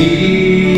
que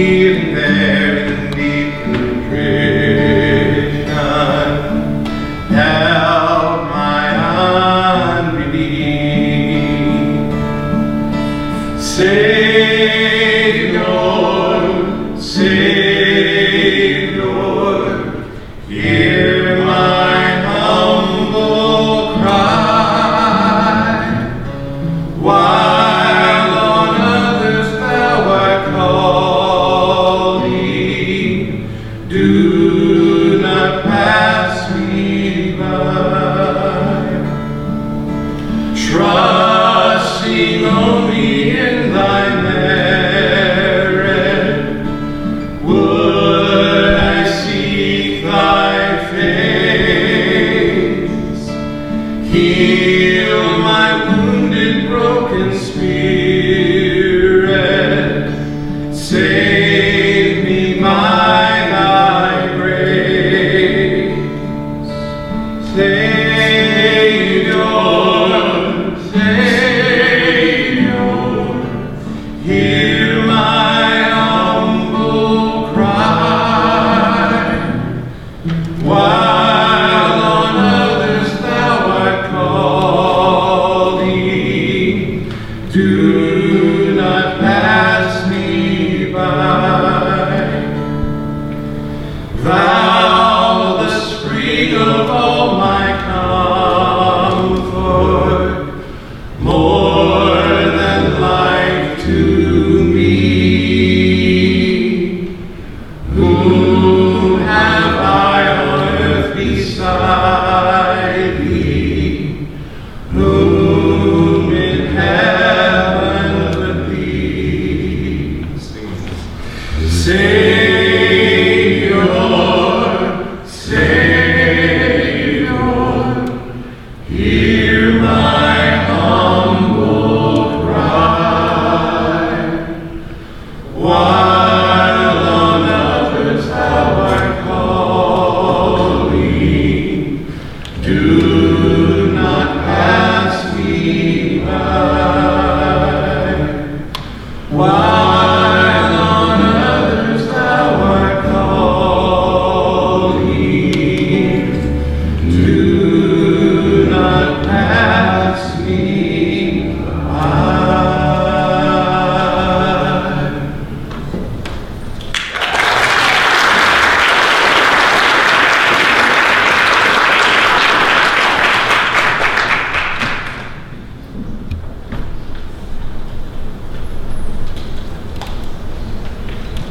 calling, hear my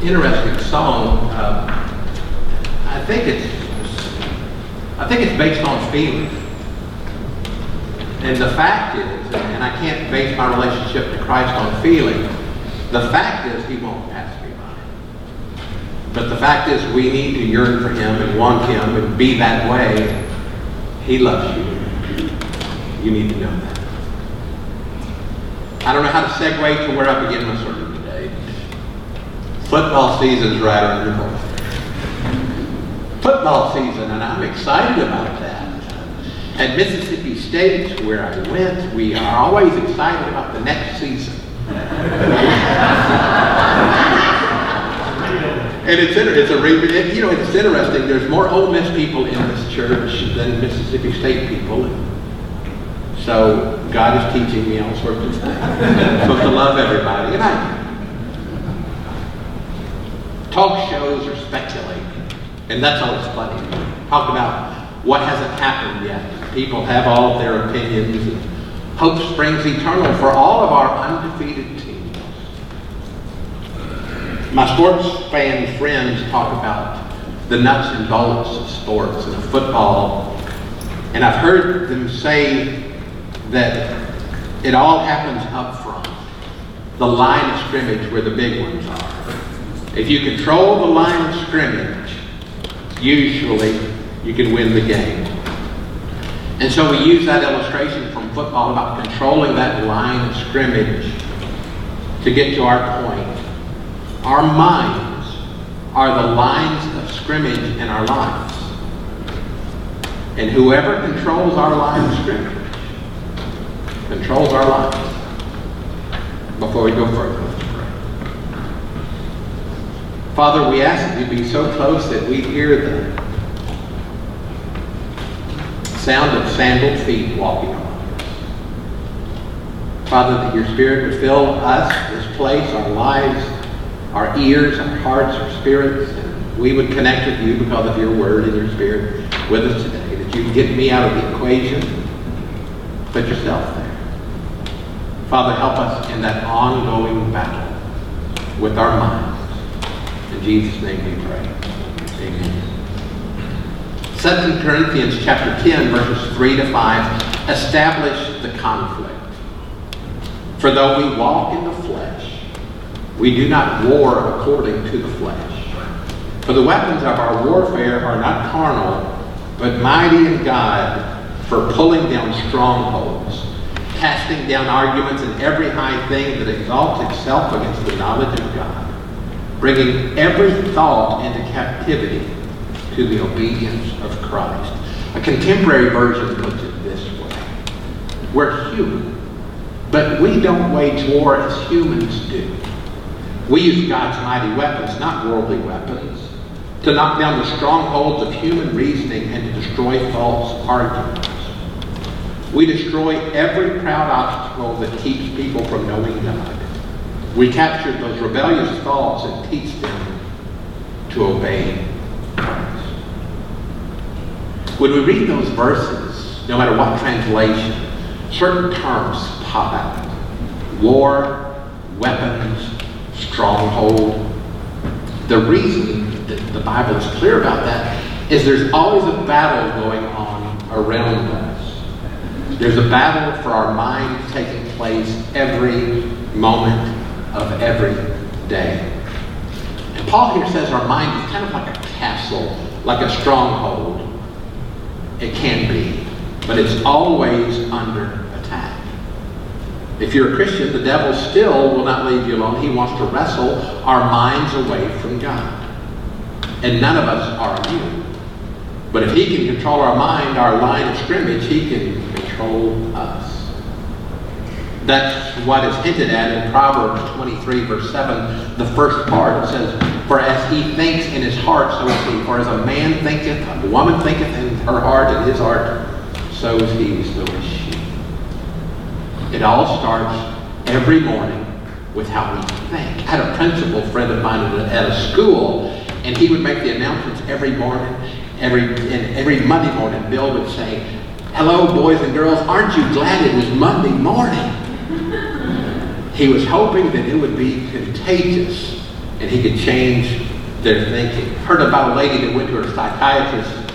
interesting song. Uh, I think it's I think it's based on feeling. And the fact is, and I can't base my relationship to Christ on feeling, the fact is he won't pass me by. But the fact is we need to yearn for him and want him and be that way. He loves you. You need to know that. I don't know how to segue to where I begin my sermon. Football season's right around the corner. Football season, and I'm excited about that. At Mississippi State, where I went, we are always excited about the next season. And it's, it's a, you know, it's interesting. There's more Ole Miss people in this church than Mississippi State people. So God is teaching me all sorts of things. I'm supposed to love everybody, and I. Talk shows are speculating, and that's always funny. Talk about what hasn't happened yet. People have all their opinions. And hope springs eternal for all of our undefeated teams. My sports fan friends talk about the nuts and bolts of sports and of football. And I've heard them say that it all happens up front, the line of scrimmage where the big ones are. If you control the line of scrimmage, usually you can win the game. And so we use that illustration from football about controlling that line of scrimmage to get to our point. Our minds are the lines of scrimmage in our lives. And whoever controls our line of scrimmage controls our lives. Before we go further. Father, we ask that you be so close that we hear the sound of sandaled feet walking on. Father, that your Spirit would fill us, this place, our lives, our ears, our hearts, our spirits, and we would connect with you because of your word and your Spirit with us today. That you get me out of the equation, put yourself there. Father, help us in that ongoing battle with our minds. In Jesus' name we pray. Amen. 2 Corinthians chapter 10, verses 3 to 5 establish the conflict. For though we walk in the flesh, we do not war according to the flesh. For the weapons of our warfare are not carnal, but mighty in God for pulling down strongholds casting down arguments and every high thing that exalts itself against the knowledge of God, bringing every thought into captivity to the obedience of Christ. A contemporary version puts it this way. We're human, but we don't wage war as humans do. We use God's mighty weapons, not worldly weapons, to knock down the strongholds of human reasoning and to destroy false arguments. We destroy every proud obstacle that keeps people from knowing God. We capture those rebellious thoughts and teach them to obey Christ. When we read those verses, no matter what translation, certain terms pop out. War, weapons, stronghold. The reason that the Bible is clear about that is there's always a battle going on around us. There's a battle for our mind taking place every moment of every day. And Paul here says our mind is kind of like a castle, like a stronghold. It can be, but it's always under attack. If you're a Christian, the devil still will not leave you alone. He wants to wrestle our minds away from God. And none of us are immune. But if he can control our mind, our line of scrimmage, he can control us. That's what is hinted at in Proverbs 23, verse 7, the first part. It says, For as he thinks in his heart, so is he. For as a man thinketh, a woman thinketh in her heart, and his heart, so is he, so is she. It all starts every morning with how we think. I had a principal friend of mine at a school, and he would make the announcements every morning. Every, and every Monday morning, Bill would say, Hello, boys and girls. Aren't you glad it was Monday morning? He was hoping that it would be contagious and he could change their thinking. Heard about a lady that went to her psychiatrist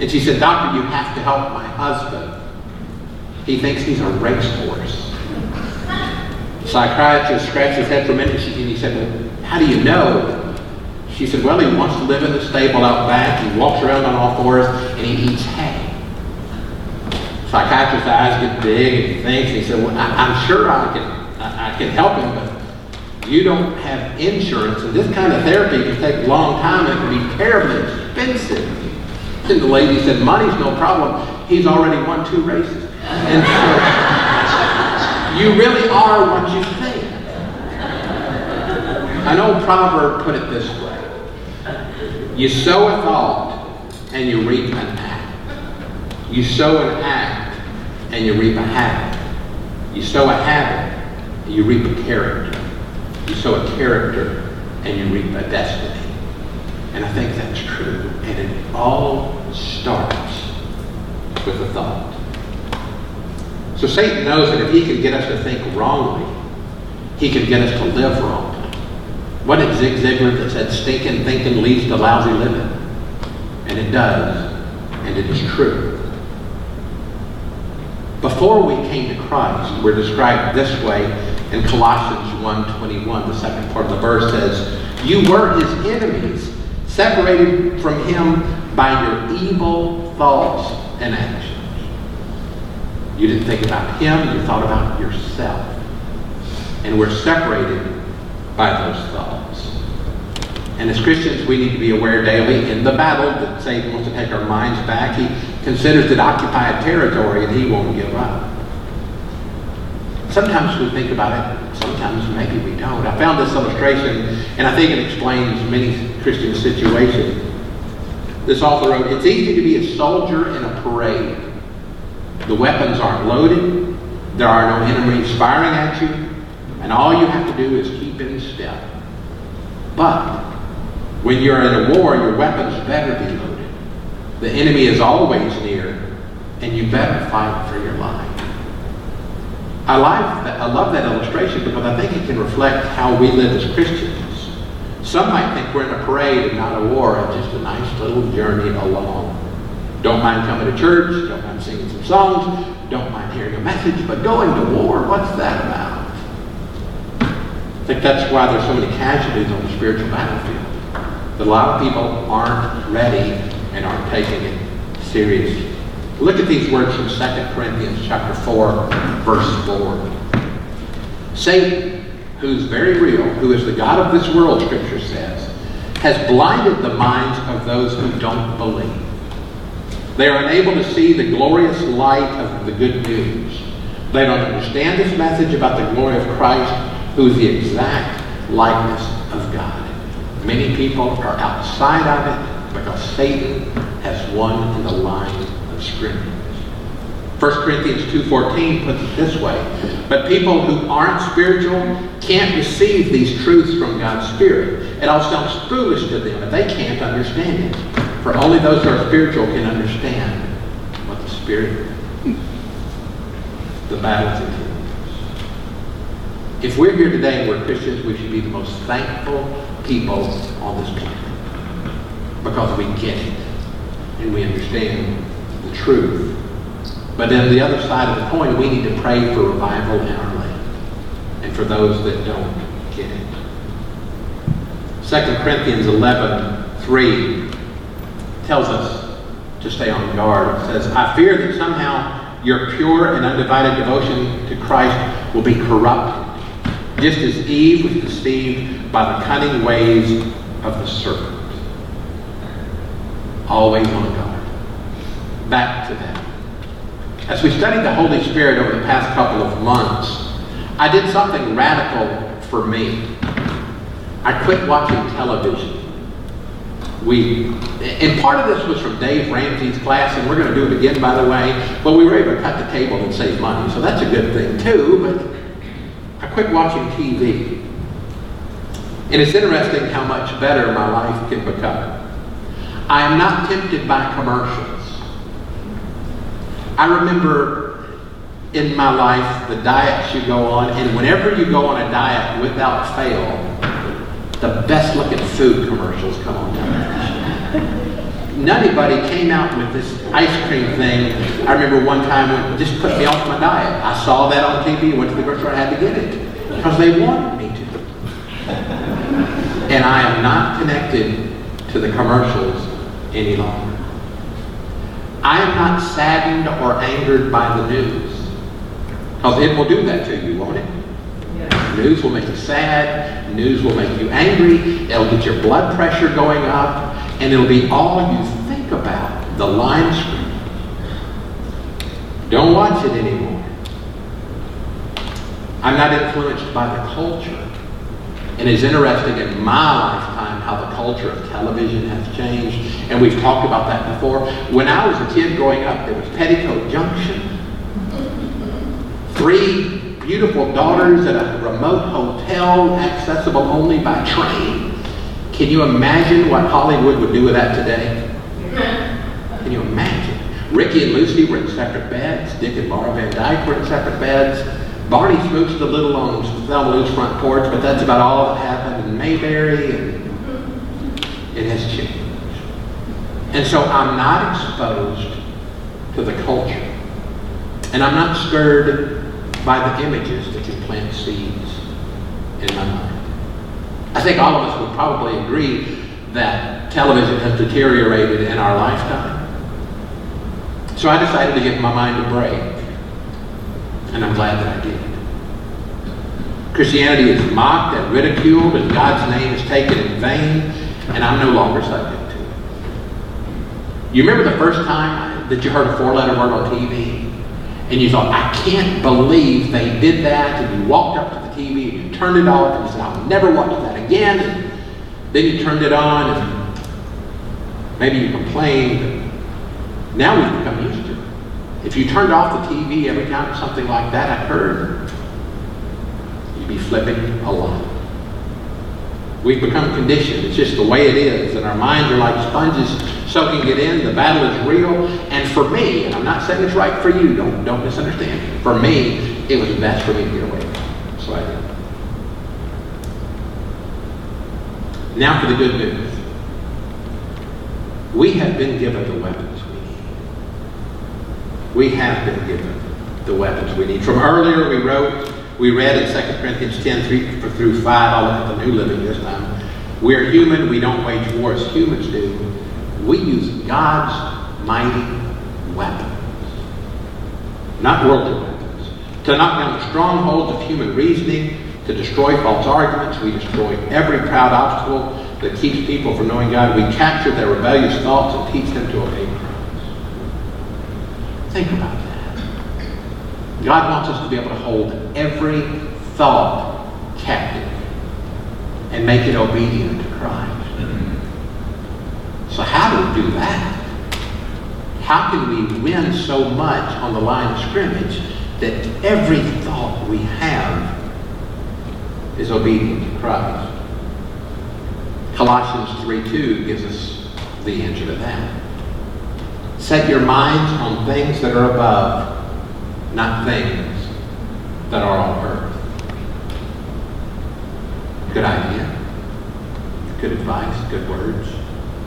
and she said, Doctor, you have to help my husband. He thinks he's a racehorse. The psychiatrist scratched his head for a minute and he said, Well, how do you know? She said, Well, he wants to live in the stable out back. He walks around on all fours and he eats hay psychiatrist's eyes get big and he thinks, and he said, well, I, am sure I can, I, I, can help him, but you don't have insurance, and this kind of therapy can take a long time and it can be terribly expensive. And the lady said, money's no problem. He's already won two races. And so, you really are what you think. An old proverb put it this way. You sow a thought and you reap an act. you sow an act and you reap a habit. You sow a habit and you reap a character. You sow a character and you reap a destiny. And I think that's true. And it all starts with a thought. So Satan knows that if he can get us to think wrongly, he can get us to live wrongly. What did Zig Ziglar that said stinking thinking leads to lousy living? And it does, and it is true. Before we came to Christ, we're described this way in Colossians 1.21. The second part of the verse says, You were his enemies, separated from him by your evil thoughts and actions. You didn't think about him, you thought about yourself. And we're separated by those thoughts. And as Christians, we need to be aware daily in the battle that Satan wants to take our minds back. He considers it occupied territory and he won't give up. Sometimes we think about it, sometimes maybe we don't. I found this illustration and I think it explains many Christian situations. This author wrote, It's easy to be a soldier in a parade. The weapons aren't loaded, there are no enemies firing at you, and all you have to do is keep in step. But when you're in a war, your weapons better be loaded. The enemy is always near, and you better fight for your life. I, like that, I love that illustration because I think it can reflect how we live as Christians. Some might think we're in a parade and not a war, and just a nice little journey along. Don't mind coming to church, don't mind singing some songs, don't mind hearing a message, but going to war, what's that about? I think that's why there's so many casualties on the spiritual battlefield. That a lot of people aren't ready and aren't taking it seriously. Look at these words from 2 Corinthians chapter 4, verse 4. Satan, who's very real, who is the God of this world, Scripture says, has blinded the minds of those who don't believe. They are unable to see the glorious light of the good news. They don't understand this message about the glory of Christ, who is the exact likeness of God. Many people are outside of it because Satan has won in the line of scrimmage. 1 Corinthians 2.14 puts it this way, But people who aren't spiritual can't receive these truths from God's Spirit. It all sounds foolish to them, and they can't understand it. For only those who are spiritual can understand what the Spirit, the battle continues. If we're here today and we're Christians, we should be the most thankful people on this planet. Because we get it. And we understand the truth. But then the other side of the coin, we need to pray for revival in our land. And for those that don't get it. 2 Corinthians 11, 3 tells us to stay on guard. It says, I fear that somehow your pure and undivided devotion to Christ will be corrupted, just as Eve was deceived by the cunning ways of the serpent. Always on guard. Back to that. As we studied the Holy Spirit over the past couple of months, I did something radical for me. I quit watching television we, and part of this was from Dave Ramsey's class, and we're going to do it again, by the way. But we were able to cut the cable and save money, so that's a good thing too. But I quit watching TV, and it's interesting how much better my life can become. I am not tempted by commercials. I remember in my life the diets you go on, and whenever you go on a diet without fail, the best looking food commercials come on television. Buddy came out with this ice cream thing. I remember one time when it just put me off my diet. I saw that on TV, went to the grocery store, I had to get it because they wanted me to. And I am not connected to the commercials any longer. I am not saddened or angered by the news. Because it will do that to you, won't it? News will make you sad. News will make you angry. It'll get your blood pressure going up. And it'll be all you think about, the line screen. Don't watch it anymore. I'm not influenced by the culture. And it's interesting in my lifetime how the culture of television has changed. And we've talked about that before. When I was a kid growing up, there was Petticoat Junction. Three beautiful daughters at a remote hotel accessible only by train. Can you imagine what Hollywood would do with that today? Can you imagine? Ricky and Lucy were in separate beds. Dick and Laura Van Dyke were in separate beds. Barney smooched a little on Thelma Lou's front porch, but that's about all that happened in Mayberry, and it has changed. And so I'm not exposed to the culture. And I'm not scared by the images that can plant seeds in my mind. I think all of us would probably agree that television has deteriorated in our lifetime. So I decided to give my mind a break. And I'm glad that I did. Christianity is mocked and ridiculed, and God's name is taken in vain, and I'm no longer subject to it. You remember the first time that you heard a four-letter word on TV? And you thought, I can't believe they did that, and you walked up to the TV and you turned it off, and you said, I'll never watch that again. And then you turned it on, and maybe you complained. Now we've become used to it. If you turned off the TV every time something like that occurred, you'd be flipping a lot. We've become conditioned. It's just the way it is. And our minds are like sponges soaking it in. The battle is real. And for me, and I'm not saying it's right for you, don't, don't misunderstand. For me, it was best for me to get away. So I did. Now for the good news. We have been given the weapons we need. We have been given the weapons we need. From earlier, we wrote, we read in 2 Corinthians 10 3 through 5, I'll the New Living this time. We're human, we don't wage war as humans do. We use God's mighty weapons, not worldly weapons, to knock down strongholds of human reasoning, to destroy false arguments. We destroy every proud obstacle that keeps people from knowing God. We capture their rebellious thoughts and teach them to obey Christ. Think about that. God wants us to be able to hold every thought captive and make it obedient to Christ. So how do we do that? How can we win so much on the line of scrimmage that every thought we have is obedient to Christ? Colossians 3.2 gives us the answer to that. Set your minds on things that are above, not things that are on earth. Good idea. Good advice, good words.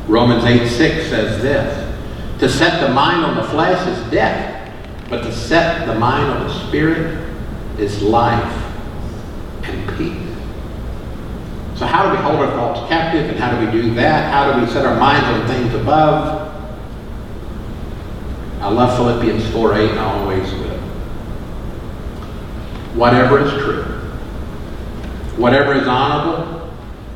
Romans 8 6 says this To set the mind on the flesh is death, but to set the mind on the spirit is life and peace. So, how do we hold our thoughts captive and how do we do that? How do we set our minds on things above? I love Philippians 4 8 and I always will. Whatever is true, whatever is honorable,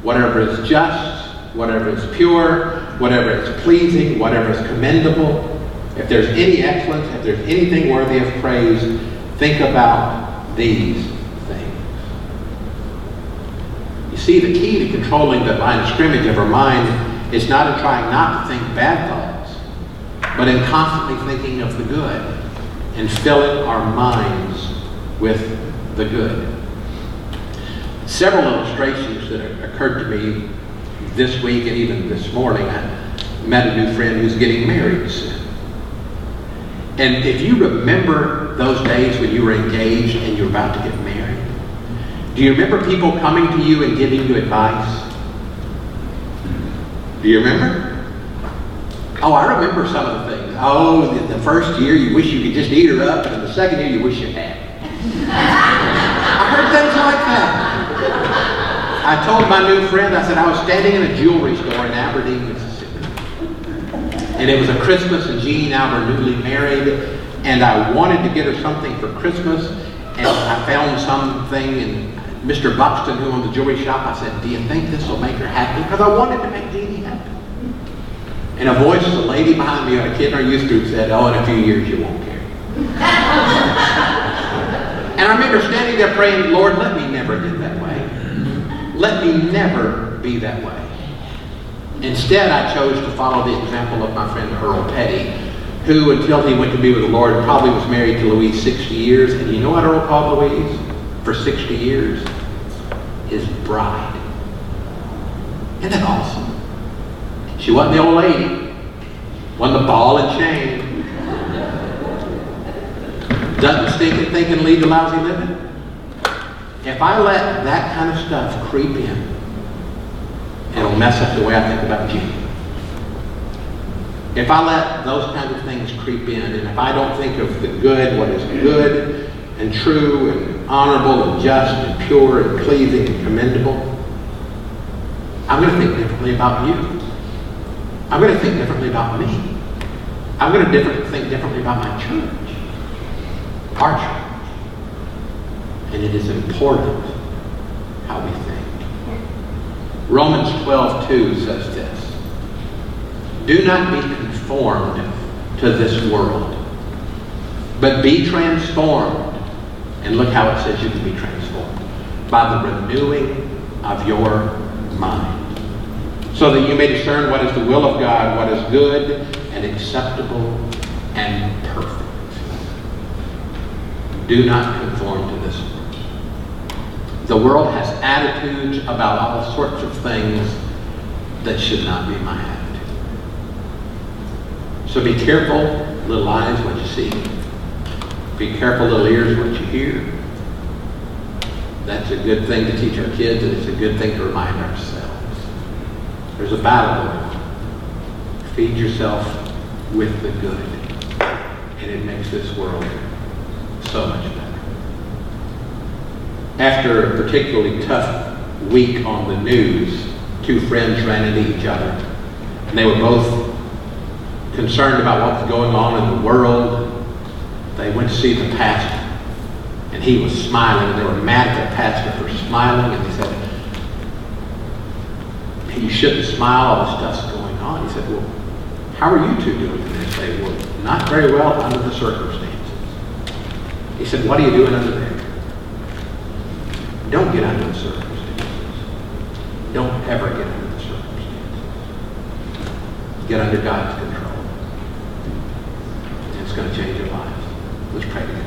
whatever is just, whatever is pure, whatever is pleasing, whatever is commendable, if there's any excellence, if there's anything worthy of praise, think about these things. You see, the key to controlling the line of scrimmage of our mind is not in trying not to think bad thoughts, but in constantly thinking of the good and filling our minds with the good. Several illustrations that occurred to me this week and even this morning. I met a new friend who's getting married soon. And if you remember those days when you were engaged and you're about to get married, do you remember people coming to you and giving you advice? Do you remember? Oh, I remember some of the things. Oh, the, the first year you wish you could just eat her up, and the second year you wish you had. I heard things like that. I told my new friend, I said, I was standing in a jewelry store in Aberdeen, Mississippi. And it was a Christmas, and Jeannie and I were newly married, and I wanted to get her something for Christmas, and I found something, and Mr. Buxton, who owned the jewelry shop, I said, do you think this will make her happy? Because I wanted to make Jeannie happy. And a voice, a lady behind me on a kid in our youth group said, oh, in a few years you won't care. and I remember standing there praying, Lord, let me never get that way. Let me never be that way. Instead, I chose to follow the example of my friend Earl Petty, who, until he went to be with the Lord, probably was married to Louise 60 years. And you know what Earl called Louise for 60 years? His bride. Isn't that awesome? She wasn't the old lady, wasn't the ball and chain. Doesn't stinking thinking lead to lousy living? If I let that kind of stuff creep in, it'll mess up the way I think about you. if I let those kinds of things creep in, and if I don't think of the good, what is good and true and honorable and just and pure and pleasing and commendable, I'm going to think differently about you. I'm going to think differently about me. I'm going to different, think differently about my church, our church. And it is important how we think. Romans 12, 2 says this. Do not be conformed to this world, but be transformed. And look how it says you can be transformed. By the renewing of your mind. So that you may discern what is the will of God, what is good and acceptable and perfect. Do not conform to this world. The world has attitudes about all sorts of things that should not be my attitude. So be careful, little eyes, what you see. Be careful, little ears, what you hear. That's a good thing to teach our kids, and it's a good thing to remind ourselves. There's a battle. Feed yourself with the good, and it makes this world so much better. After a particularly tough week on the news, two friends ran into each other, and they were both concerned about what was going on in the world. They went to see the pastor, and he was smiling, and they were mad at the pastor for smiling, and they said, you shouldn't smile, all this stuff's going on. He said, well, how are you two doing? And they say, well, not very well under the circumstances. He said, what are you doing under there? Don't get under the circumstances. Don't ever get under the circumstances. Get under God's control. And it's going to change your lives. Let's pray together.